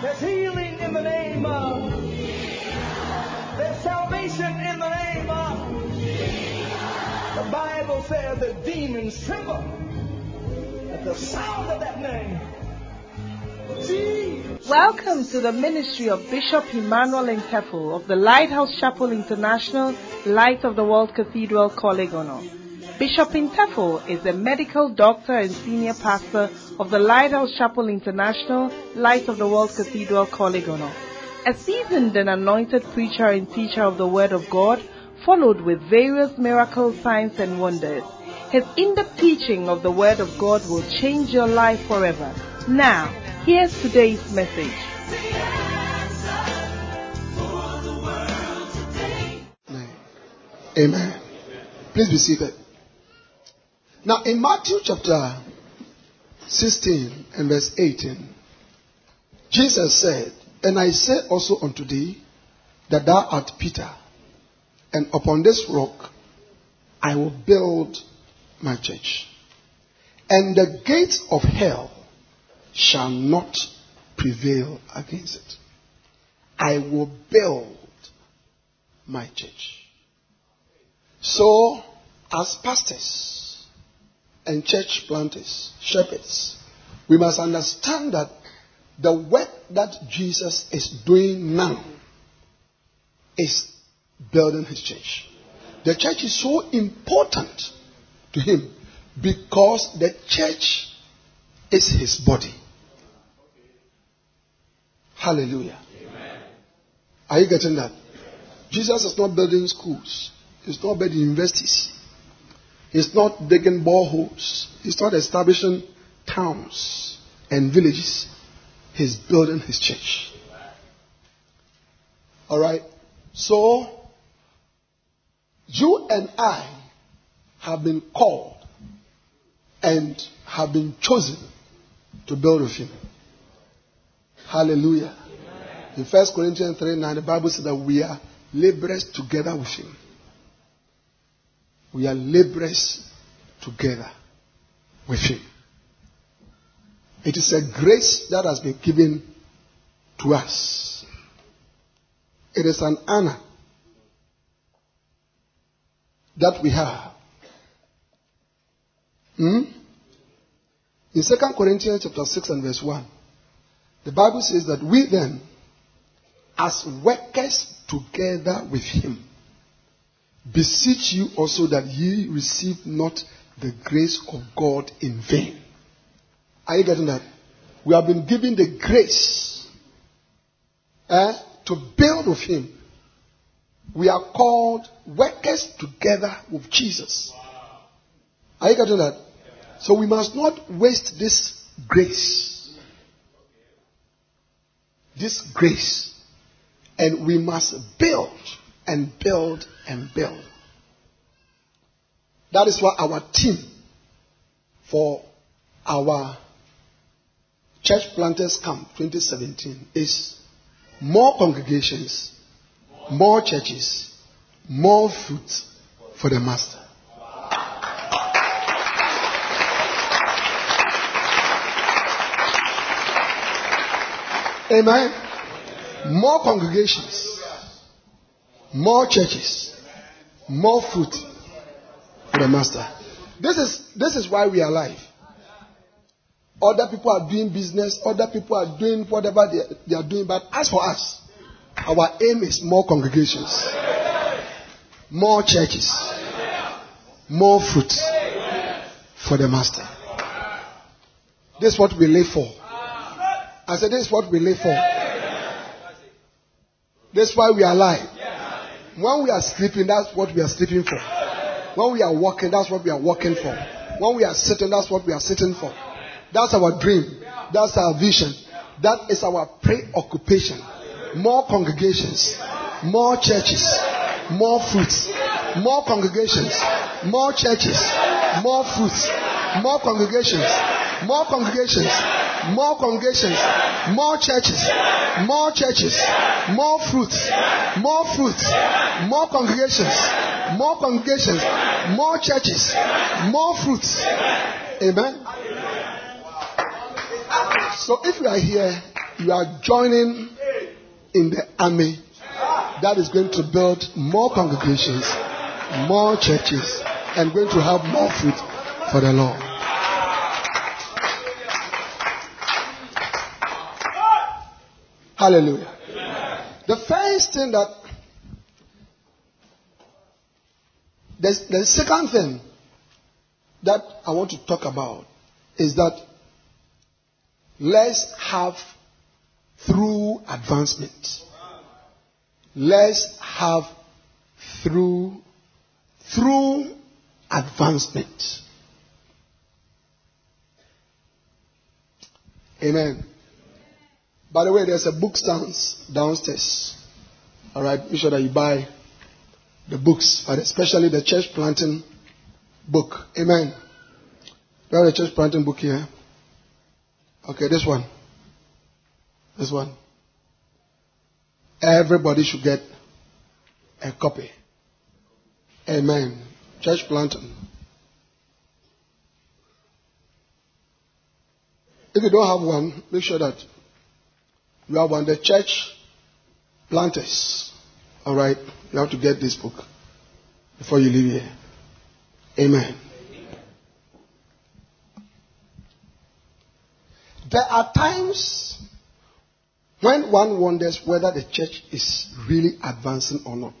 There's healing in the name of. There's salvation in the name of. The Bible says that demons tremble at the sound of that name. Jesus. Welcome to the ministry of Bishop Emmanuel Intefel of the Lighthouse Chapel International, Light of the World Cathedral, Korle Bishop Intefel is a medical doctor and senior pastor of the Lighthouse Chapel International, Light of the World Cathedral, Korle A seasoned and anointed preacher and teacher of the Word of God, followed with various miracles, signs, and wonders. His in-depth teaching of the Word of God will change your life forever. Now, here's today's message. Amen. Please be seated. Now, in Matthew chapter 16 and verse 18, Jesus said, And I say also unto thee that thou art Peter, and upon this rock I will build my church. And the gates of hell shall not prevail against it. I will build my church. So, as pastors and church planters, shepherds, we must understand that the work that Jesus is doing now is building his church. The church is so important to him because the church is his body. Hallelujah. Amen. Are you getting that? Jesus is not building schools. He's not building universities. He's not digging boreholes. He's not establishing towns and villages. He's building his church. All right. So, you and I have been called and have been chosen to build with him. Hallelujah. In 1 Corinthians 3 9, the Bible says that we are laborers together with him. We are laborers together with him. It is a grace that has been given to us. It is an honor that we have. Hmm? In 2 Corinthians chapter 6 and verse 1, the Bible says that we then, as workers together with him, beseech you also that ye receive not the grace of God in vain. Are you getting that? We have been given the grace eh, to build with him. We are called workers together with Jesus. Are you getting that? So we must not waste this grace. This grace. And we must build and build and build. That is why our team for our Church Planters Camp 2017 is more congregations, more churches, more fruit for the Master. Amen. More congregations, more churches, more fruit for the master. This is this is why we are alive. Other people are doing business, other people are doing whatever they, they are doing, but as for us, our aim is more congregations, more churches, more fruit for the master. This is what we live for. I said, This is what we live for. That's why we are alive. When we are sleeping, that's what we are sleeping for. When we are walking, that's what we are walking for. When we are sitting, that's what we are sitting for. That's our dream. That's our vision. That is our preoccupation. More congregations, more churches, more fruits, more congregations, more churches, more fruits, more congregations, more congregations, more congregations, more churches, more churches, more fruits, more fruits, more congregations, more congregations, more churches, more fruits. Amen. So if you are here you are joining in the army that is going to build more congregations, more churches, and going to have more fruit for the Lord. Hallelujah. The first thing that the, the second thing that I want to talk about is that let's have through advancement. Let's have through through advancement. Amen. By the way, there's a book stands downstairs. All right, make sure that you buy the books, especially the church planting book. Amen. Do you have a church planting book here? Okay, this one. This one. Everybody should get a copy. Amen. Church planting. If you don't have one, make sure that you are one. of The church planters. All right. You have to get this book before you leave here. Amen. There are times when one wonders whether the church is really advancing or not.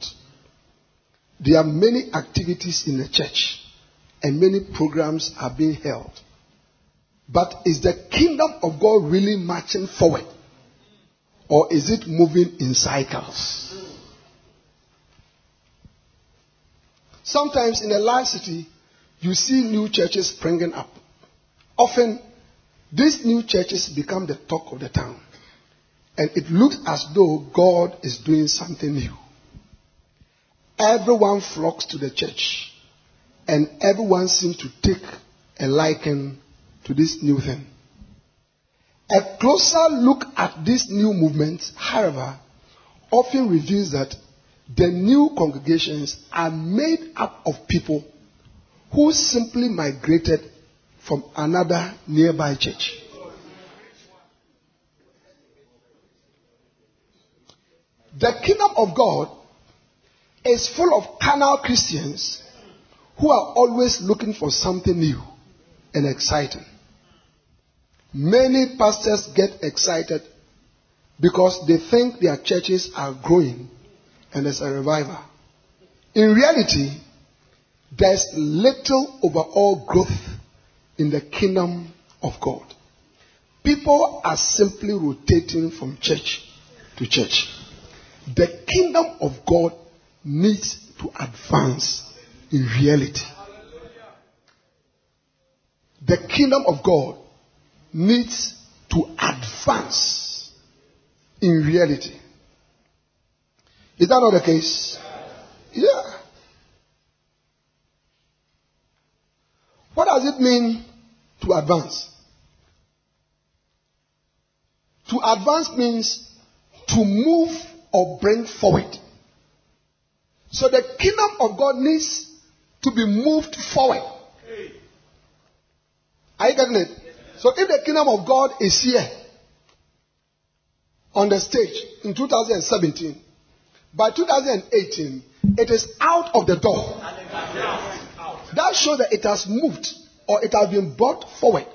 There are many activities in the church and many programs are being held. But is the kingdom of God really marching forward? Or is it moving in cycles? Sometimes in a large city, you see new churches springing up. Often, these new churches become the talk of the town. And it looks as though God is doing something new. Everyone flocks to the church. And everyone seems to take a liking to this new thing. A closer look at this new movement, however, often reveals that the new congregations are made up of people who simply migrated from another nearby church. The kingdom of God is full of carnal Christians who are always looking for something new and exciting. Many pastors get excited because they think their churches are growing and there's a revival. In reality, there's little overall growth in the kingdom of God. People are simply rotating from church to church. The kingdom of God needs to advance in reality. The kingdom of God needs to advance in reality. Is that not the case? Yeah. What does it mean to advance? To advance means to move or bring forward. So the kingdom of God needs to be moved forward. Are you getting it? So if the kingdom of God is here on the stage in 2017, by 2018, it is out of the door. That shows that it has moved or it has been brought forward.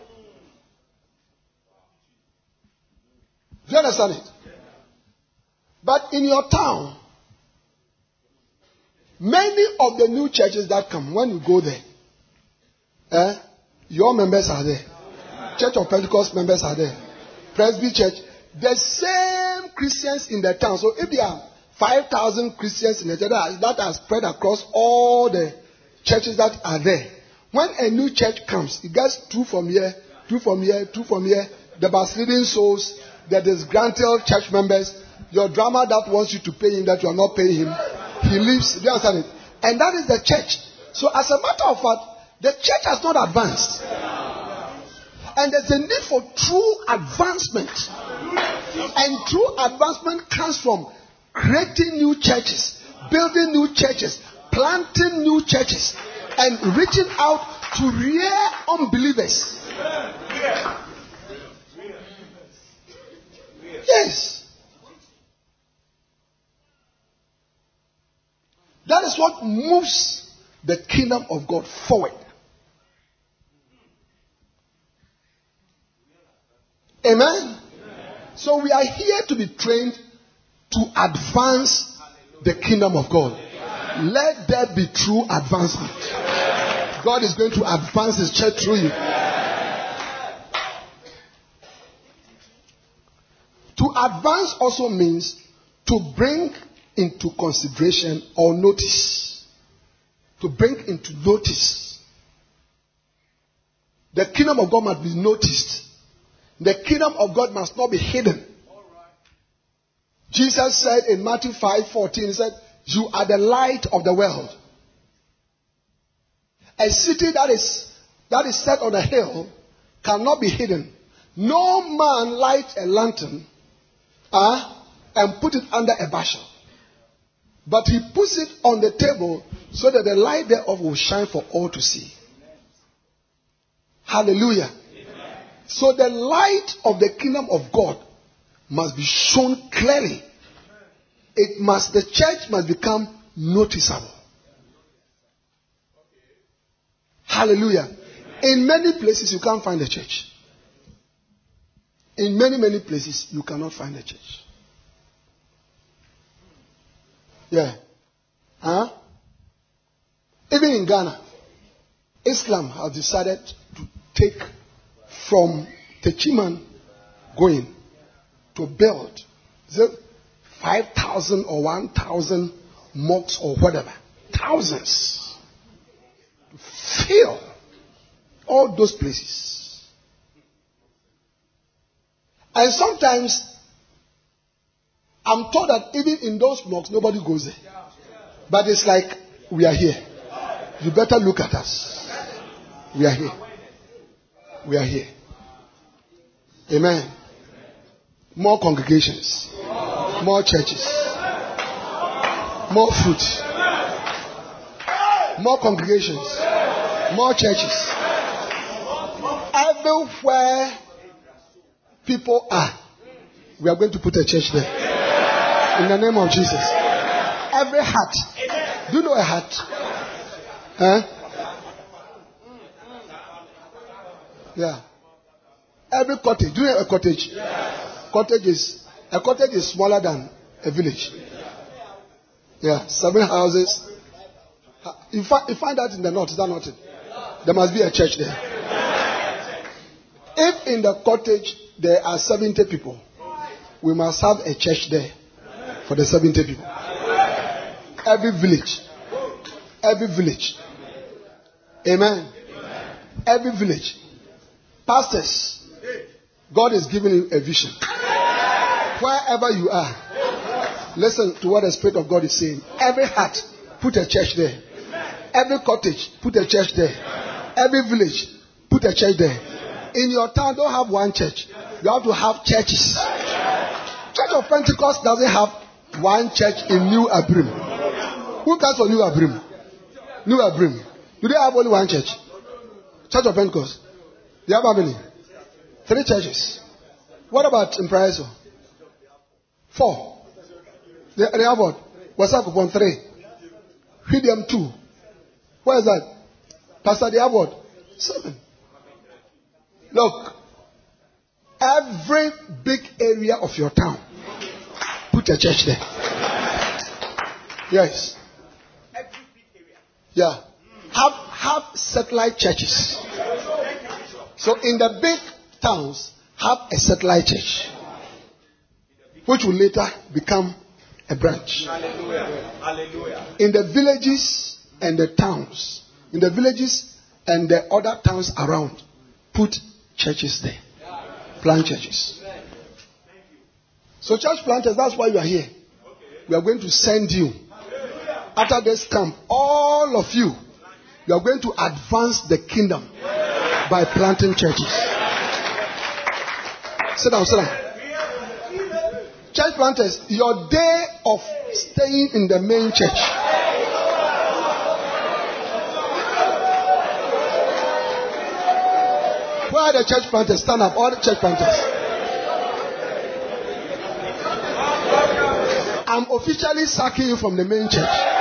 Do you understand it? But in your town, many of the new churches that come, when you go there, eh, your members are there. Church of Pentecost members are there. Presby Church, the same Christians in the town. So if they are 5,000 Christians in the church that are spread across all the churches that are there. When a new church comes, it gets two from here, two from here, two from here. The backsliding souls, the disgruntled church members, your drummer that wants you to pay him that you are not paying him, he leaves. Do you understand it? And that is the church. So, as a matter of fact, the church has not advanced. And there's a need for true advancement. And true advancement comes from creating new churches, building new churches, planting new churches, and reaching out to real unbelievers. Yes. That is what moves the kingdom of God forward. Amen. So we are here to be trained to advance the kingdom of God. Let there be true advancement. God is going to advance His church through you. To advance also means to bring into consideration or notice. To bring into notice. The kingdom of God must be noticed. The kingdom of God must not be hidden. Jesus said in Matthew 5 14, He said, You are the light of the world. A city that is that is set on a hill cannot be hidden. No man lights a lantern uh, and put it under a bushel. But he puts it on the table so that the light thereof will shine for all to see. Hallelujah. So the light of the kingdom of God must be shown clearly. It must, the church must become noticeable. Hallelujah. In many places you can't find a church. In many, many places you cannot find a church. Yeah. Huh? Even in Ghana, Islam has decided to take from Techiman going to build 5,000 or 1,000 mosques or whatever. Thousands. To fill all those places. And sometimes I'm told that even in those mosques nobody goes there. But it's like we are here. You better look at us. We are here. We are here. Amen. More congregations, more churches, more fruit, more congregations, more churches. Everywhere people are, we are going to put a church there. In the name of Jesus. Every heart. Do you know a heart? Huh? Yeah. Every cottage. Do you know a cottage? Yes. Cottage is a cottage is smaller than a village. Yeah, seven houses. You find, you find that in the north, is that not it? There must be a church there. If in the cottage there are 70 people, we must have a church there for the 70 people. Every village. Every village. Amen. Every village. Pastors, God is giving you a vision. Wherever you are, listen to what the Spirit of God is saying. Every heart, put a church there. Every cottage, put a church there. Every village, put a church there. In your town, don't have one church. You have to have churches. Church of Pentecost doesn't have one church in New Abirem. Who comes for New Abirem? New Abirem. Do they have only one church? Church of Pentecost. Have how many? Three churches. What about in Mpraeso? Four. They, they have what? Wasakupon three. Hidden two. Where is that? Pastor they have what? Seven. Look, every big area of your town, put a church there. Yes. Every big area. Yeah. Have have satellite churches. So in the big towns, have a satellite church, which will later become a branch. Hallelujah. In the villages and the towns, in the villages and the other towns around, put churches there. Plant churches. So, church planters, that's why you are here. We are going to send you. After this camp, all of you, you are going to advance the kingdom by planting churches. Sit down, sit down. Church planters, your day of staying in the main church. Where are the church planters? Stand up, all the church planters. I'm officially sacking you from the main church.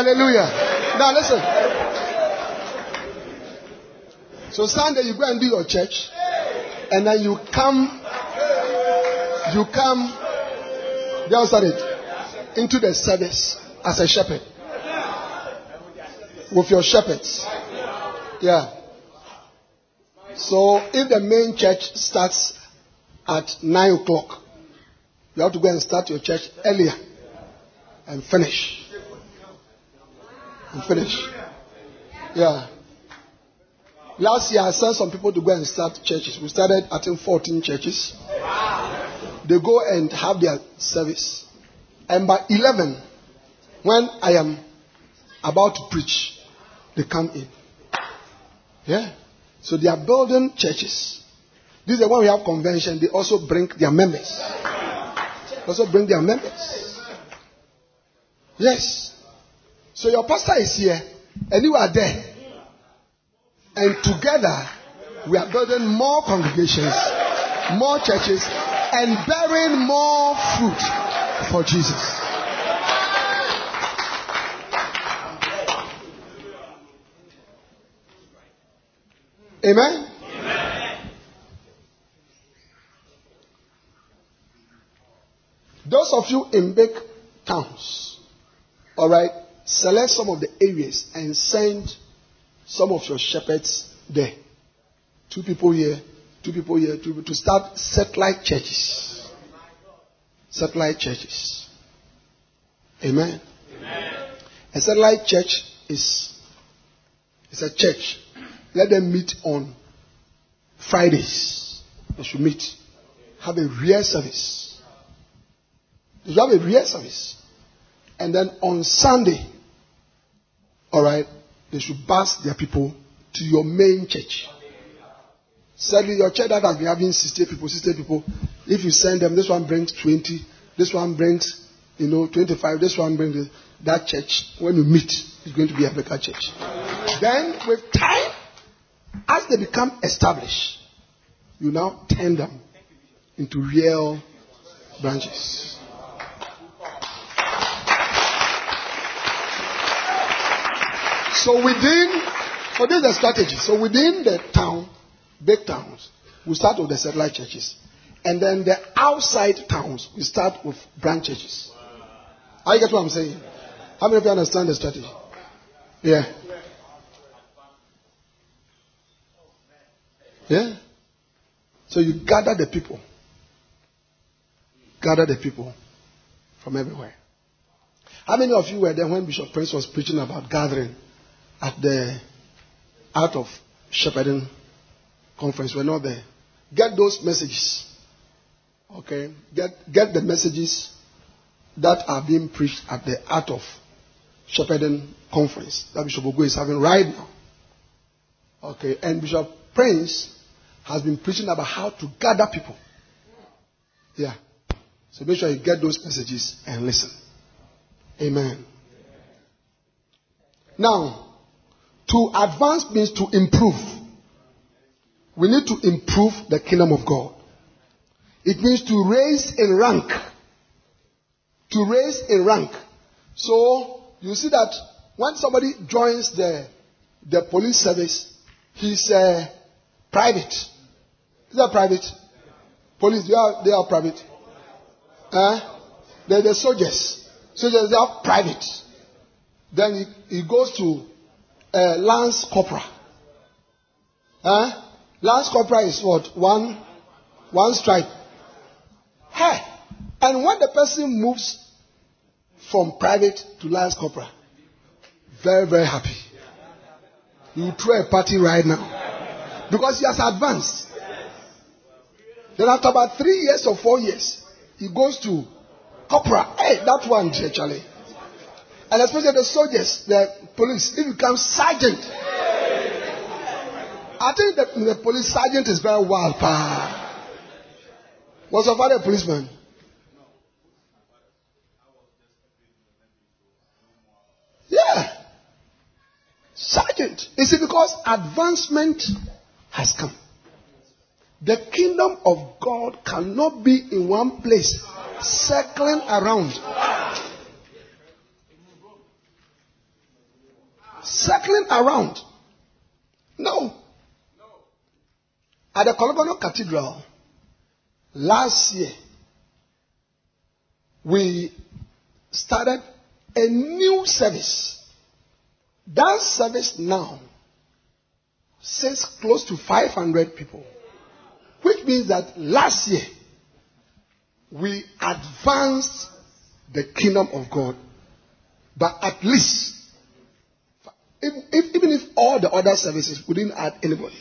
Hallelujah. Now listen. So Sunday you go and do your church, and then you come, you come, you understand it, into the service as a shepherd with your shepherds. Yeah. So if the main church starts at nine o'clock, you have to go and start your church earlier and finish and finish. Yeah. Last year, I sent some people to go and start churches. We started, I think, 14 churches. They go and have their service. And by 11, when I am about to preach, they come in. Yeah. So they are building churches. This is when we have convention, they also bring their members. Also bring their members. Yes. So your pastor is here, and you are there. And together, we are building more congregations, more churches, and bearing more fruit for Jesus. Amen? Amen? Those of you in big towns, all right, select some of the areas and send some of your shepherds there. Two people here, two people here, two, to start satellite churches. Satellite churches. Amen. Amen. A satellite church is, is a church. Let them meet on Fridays. They should meet. Have a real service. They should have a real service. And then on Sunday, all right, they should pass their people to your main church. Sadly, your church that has been having 60 people, 60 people, if you send them, this one brings 20, this one brings, you know, 25, this one brings that church. When you meet, it's going to be a bigger church. Then, with time, as they become established, you now turn them into real branches. So within, so this is the strategy. So within the town, big towns, we start with the satellite churches. And then the outside towns, we start with branch churches. You get what I'm saying? How many of you understand the strategy? Yeah. Yeah. So you gather the people. Gather the people from everywhere. How many of you were there when Bishop Prince was preaching about gathering? At the Art of Shepherding conference. We're not there. Get those messages. Okay? Get, get the messages that are being preached at the Art of Shepherding conference that Bishop Ogo is having right now. Okay? And Bishop Prince has been preaching about how to gather people. Yeah. So make sure you get those messages and listen. Amen. Now, to advance means to improve. We need to improve the kingdom of God. It means to raise in rank. To raise in rank. So, you see that when somebody joins the, the police service, he's uh, private. Is that private? Police, they are, they are private. Uh, they're the soldiers. Soldiers, they are private. Then he, he goes to uh, lance corporal. Huh? Lance corporal is what? One, one stripe. Hey, and when the person moves from private to lance corporal, very, very happy. You throw a party right now. Because he has advanced. Then after about three years or four years, he goes to corporal. Hey, that one, Charlie. And especially the soldiers, the police, if you become sergeant. I think the, the police sergeant is very wild. Pa. Was your father a policeman? Sergeant. You see, because advancement has come. The kingdom of God cannot be in one place, circling around. Circling around. No. At the Korle Gonno Cathedral, last year, we started a new service. That service now says close to 500 people, which means that last year we advanced the kingdom of God, but at least, if, if, even if all the other services we didn't add anybody,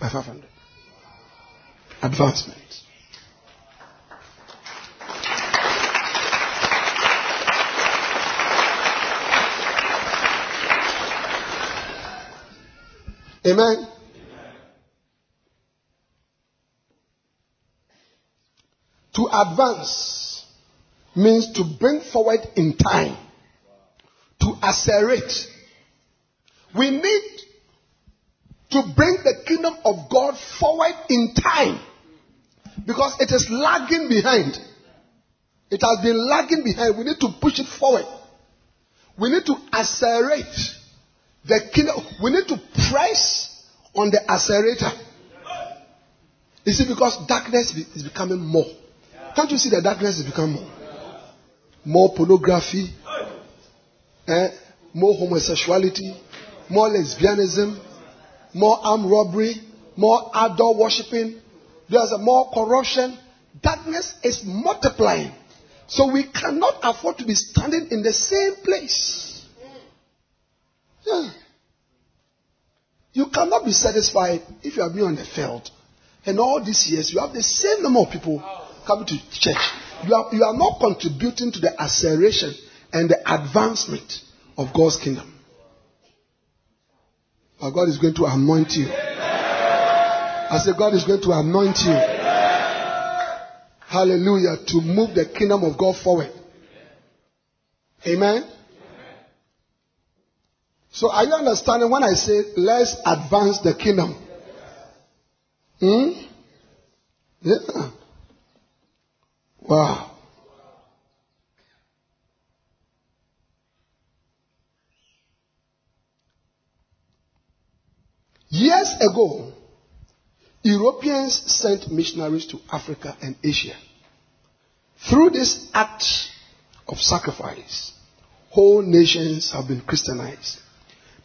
by 500. Advancement. Amen. To advance means to bring forward in time, to accelerate. We need to bring the kingdom of God forward in time because it is lagging behind. It has been lagging behind. We need to push it forward. We need to accelerate the kingdom. We need to press on the accelerator. You see, because darkness is becoming more. Can't you see that darkness is becoming more? More pornography, eh? more homosexuality, more lesbianism, more armed robbery, more idol worshipping. There's more corruption. Darkness is multiplying. So we cannot afford to be standing in the same place. Yeah. You cannot be satisfied if you have been on the field and all these years you have the same number of people coming to church. You are, you are not contributing to the acceleration and the advancement of God's kingdom. But God is going to anoint you. I say, God is going to anoint you. Hallelujah. To move the kingdom of God forward. Amen. So are you understanding when I say let's advance the kingdom? Hmm? Yeah. Wow. Years ago, Europeans sent missionaries to Africa and Asia. Through this act of sacrifice, whole nations have been Christianized.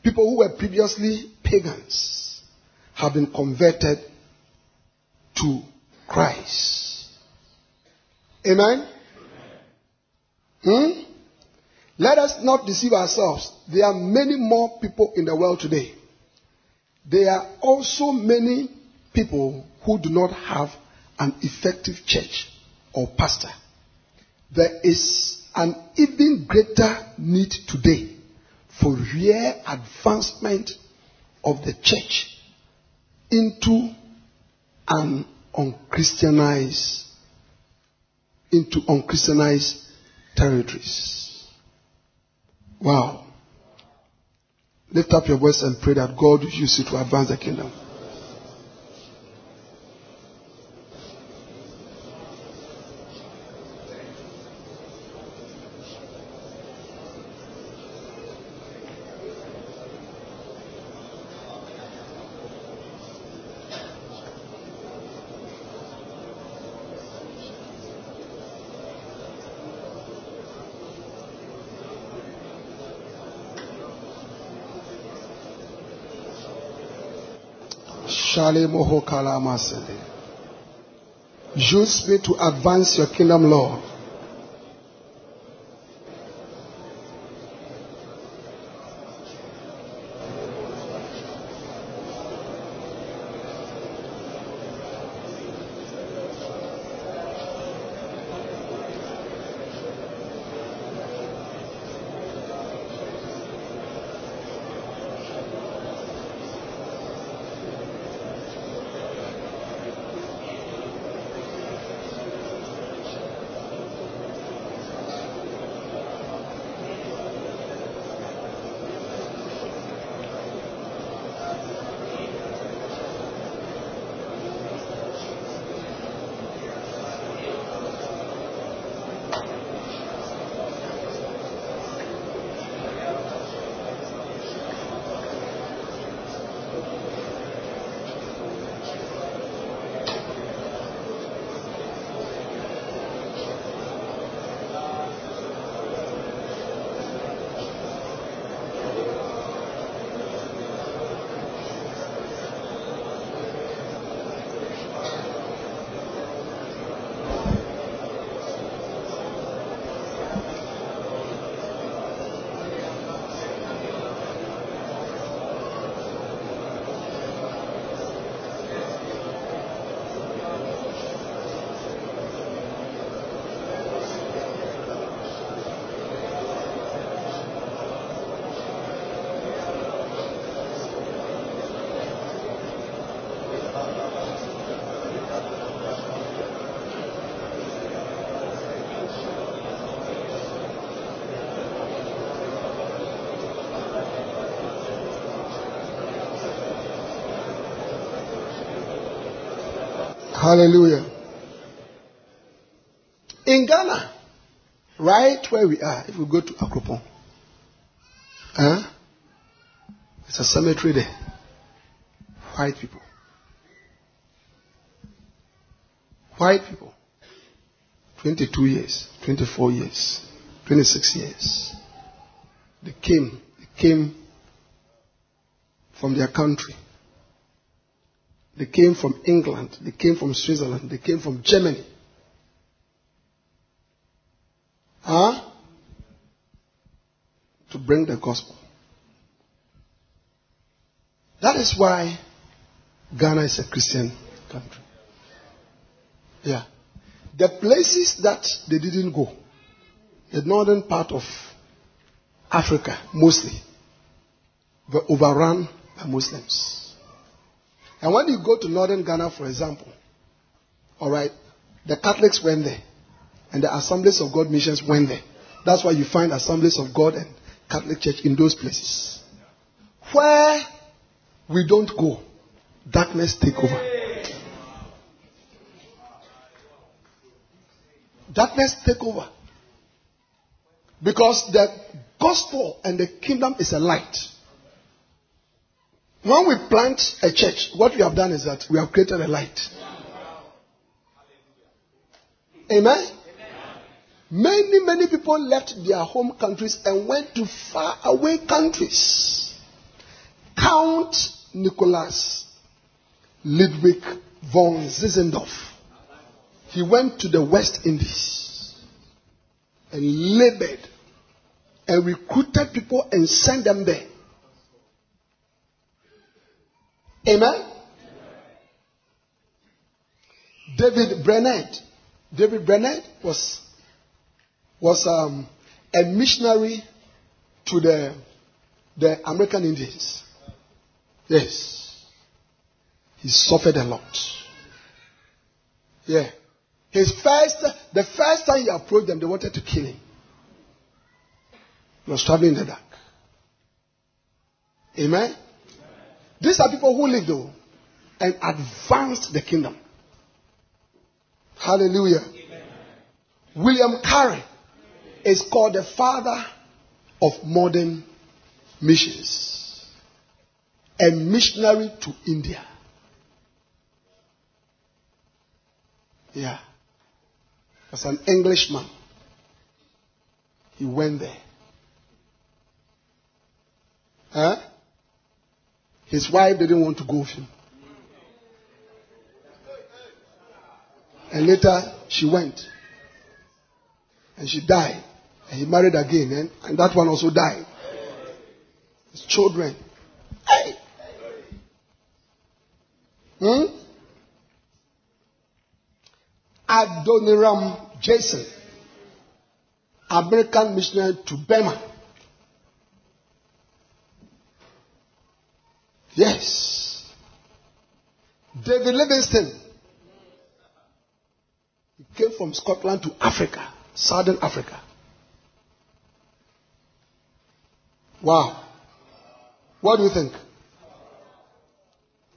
People who were previously pagans have been converted to Christ. Amen? Hmm? Let us not deceive ourselves. There are many more people in the world today. There are also many people who do not have an effective church or pastor. There is an even greater need today for real advancement of the church into an unchristianized into unchristianized territories. Wow. Lift up your voice and pray that God use you to advance the kingdom. Use me to advance your kingdom, Lord. Hallelujah. In Ghana, right where we are, if we go to Akropong, huh? It's a cemetery there. White people. White people. 22 years, 24 years, 26 years. They came, they came from their country. They came from England. They came from Switzerland. They came from Germany. Huh? To bring the gospel. That is why Ghana is a Christian country. Yeah. The places that they didn't go, the northern part of Africa mostly, were overrun by Muslims. And when you go to northern Ghana, for example, all right, the Catholics went there, and the Assemblies of God missions went there. That's why you find Assemblies of God and Catholic Church in those places. Where we don't go, darkness take over. Darkness take over. Because the gospel and the kingdom is a light. When we plant a church, what we have done is that we have created a light. Amen? Many, many people left their home countries and went to far away countries. Count Nicholas Ludwig von Zinzendorf. He went to the West Indies and labored and recruited people and sent them there. Amen? David Brainerd. David Brainerd was, was um, a missionary to the, the American Indians. Yes. He suffered a lot. Yeah. His first, the first time he approached them, they wanted to kill him. He was traveling in the dark. Amen? These are people who lived though and advanced the kingdom. Hallelujah. Amen. William Carey is called the father of modern missions. A missionary to India. Yeah. As an Englishman, he went there. Huh? His wife didn't want to go with him. And later she went. And she died. And he married again. And, and that one also died. His children. Hey! Hmm? Adoniram Jayson, American missionary to Burma. Yes. David Livingstone. He came from Scotland to Africa, Southern Africa. Wow. What do you think?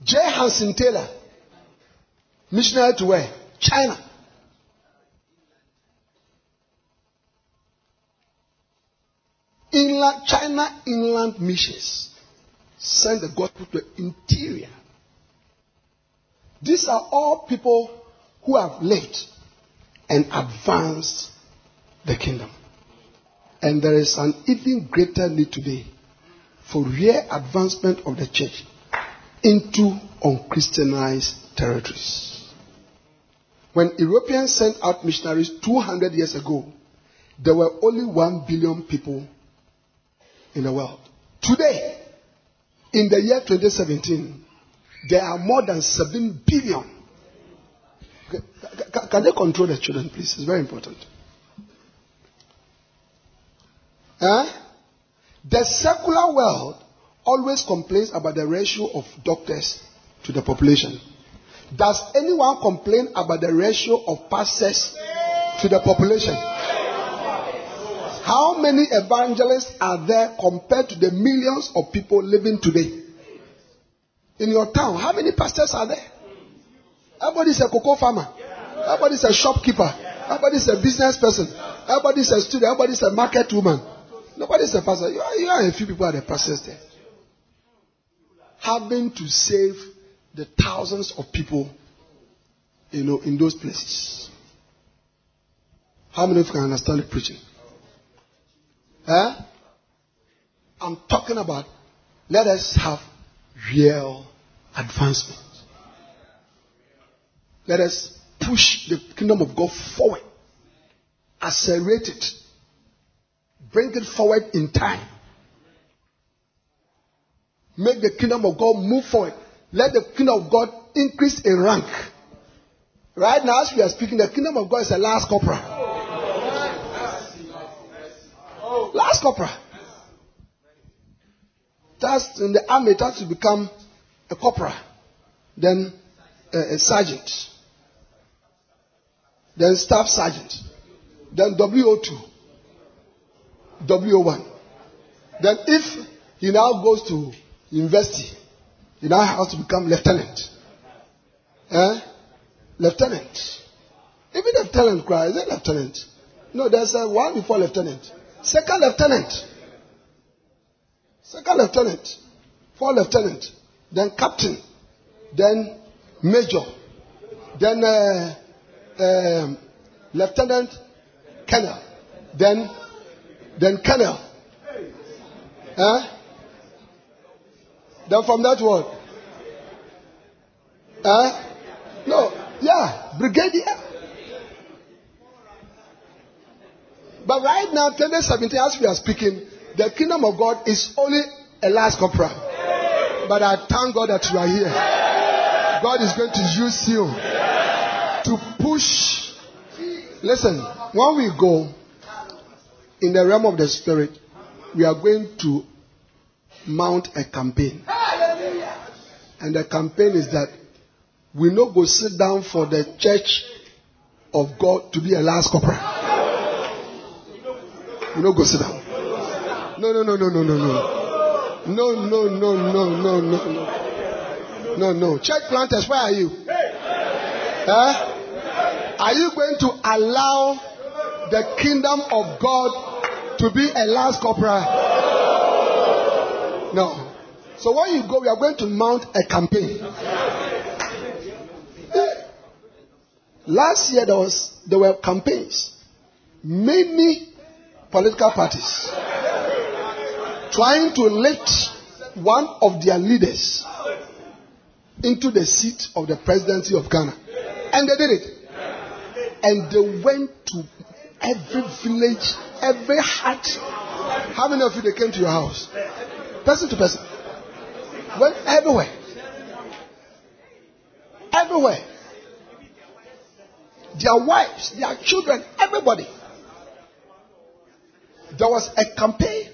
J. Hudson Taylor, missionary to where? China. Inland, China inland missions send the gospel to the interior. These are all people who have lived and advanced the kingdom. And there is an even greater need today for real advancement of the church into unchristianized territories. When Europeans sent out missionaries 200 years ago, there were only 1 billion people in the world. Today, in the year 2017, there are more than 7 billion. Can they control the children, please? It's very important. Huh? The secular world always complains about the ratio of doctors to the population. Does anyone complain about the ratio of pastors to the population? How many evangelists are there compared to the millions of people living today? In your town, how many pastors are there? Everybody's a cocoa farmer. Everybody's a shopkeeper. Everybody's a business person. Everybody's a student. Everybody's a market woman. Nobody's a pastor. You are, you are a few people are the pastors there. Having to save the thousands of people, you know, in those places. How many of you can understand the preaching? I'm talking about let us have real advancement. Let us push the kingdom of God forward. Accelerate it. Bring it forward in time. Make the kingdom of God move forward. Let the kingdom of God increase in rank. Right now, as we are speaking, the kingdom of God is a last corporal. Last corporal. That's in the army, it has to become a corporal, then a, a sergeant, then staff sergeant, then WO2, WO1. Then if he now goes to university, he now has to become lieutenant. Eh? Lieutenant. Even lieutenant cry, is it lieutenant? No, there's a one before lieutenant. Second lieutenant. Second lieutenant. Four lieutenant. Then captain. Then major. Then uh, uh, lieutenant colonel. Then then colonel. Huh? Then from that word. Huh? No, yeah, brigadier. But right now, 2017, as we are speaking, the kingdom of God is only a last corporal. But I thank God that you are here. God is going to use you to push. Listen, when we go in the realm of the spirit, we are going to mount a campaign. And the campaign is that we no go sit down for the church of God to be a last corporal. We no go sit down. No, no, no, no, no, no, no. No, no, no, no, no, no, no. No, no. Church planters, where are you? Huh? Are you going to allow the kingdom of God to be a last corporal? No. So when you go, we are going to mount a campaign. Last year there was there were campaigns. Many political parties trying to lift one of their leaders into the seat of the presidency of Ghana. And they did it. And they went to every village, every hut. How many of you they came to your house? Person to person. Went everywhere. Everywhere. Their wives, their children, everybody. There was a campaign.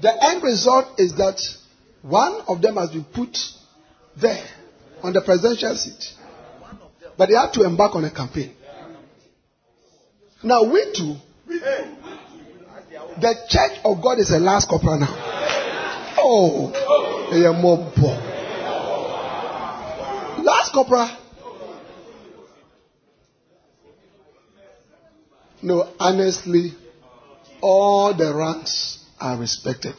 The end result is that one of them has been put there on the presidential seat. But they had to embark on a campaign. Now, we too, the church of God is a last corporal now. Oh, mob. Last corporal. No, honestly, all the ranks are respected,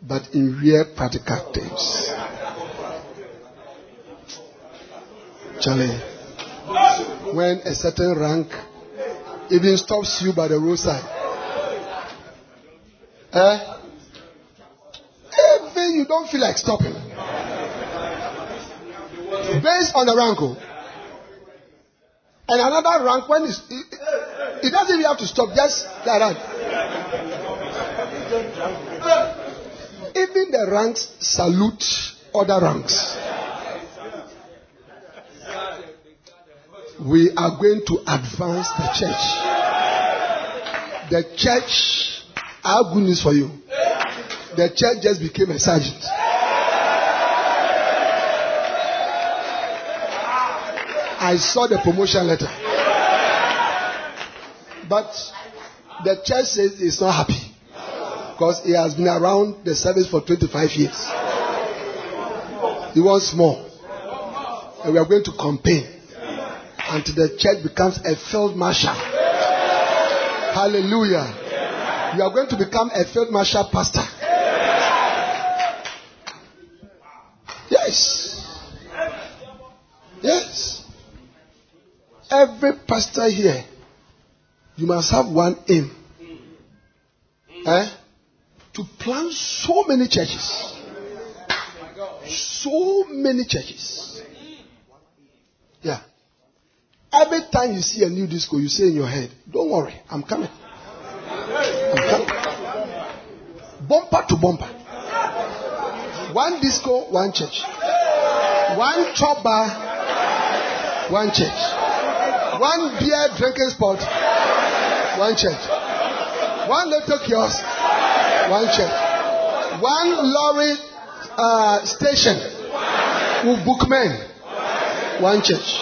but in real practical terms. Charlie, when a certain rank even stops you by the roadside, eh? Even you don't feel like stopping. Based on the rank. oh. And another rank, when it, it doesn't even have to stop, just like that. Even the ranks salute other ranks. We are going to advance the church. The church, I have good news for you. The church just became a sergeant. I saw the promotion letter. But the church says it's not happy because he has been around the service for 25 years. He wants more. And we are going to campaign until the church becomes a field marshal. Hallelujah. You are going to become a field marshal pastor. Yes. Yes. Every pastor here, you must have one aim. Eh? To plant so many churches. So many churches. Yeah. Every time you see a new disco, you say in your head, Don't worry, I'm coming. I'm coming. Bumper to bumper. One disco, one church. One chop bar, one church. One beer drinking spot, one church. One little kiosk, one church. One lorry uh, station with bookmen, one church.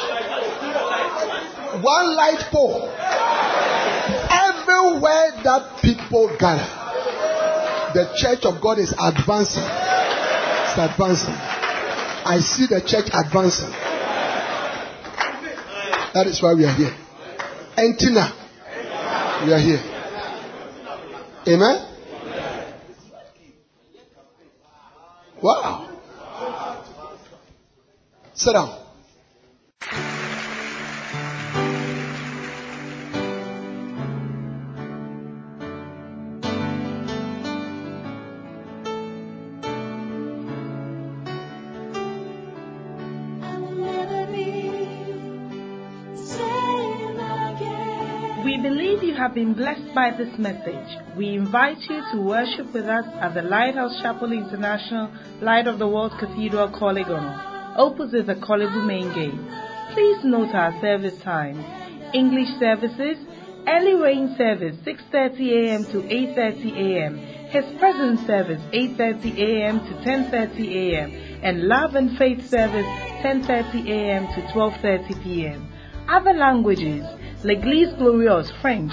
One light pole. Everywhere that people gather, the church of God is advancing. It's advancing. I see the church advancing. That is why we are here. Antina, we are here. Amen. Wow. Sit down. Have been blessed by this message. We invite you to worship with us at the Lighthouse Chapel International Light of the World Cathedral Korle Gonno, opposite the Korle Bu main gate. Please note our service times. English services, early rain service 6:30 a.m. to 8:30 a.m. His presence service 8:30 a.m. to 10:30 a.m. and Love and Faith service 10:30 a.m. to 12:30 p.m. Other languages L'Église Glorieuse French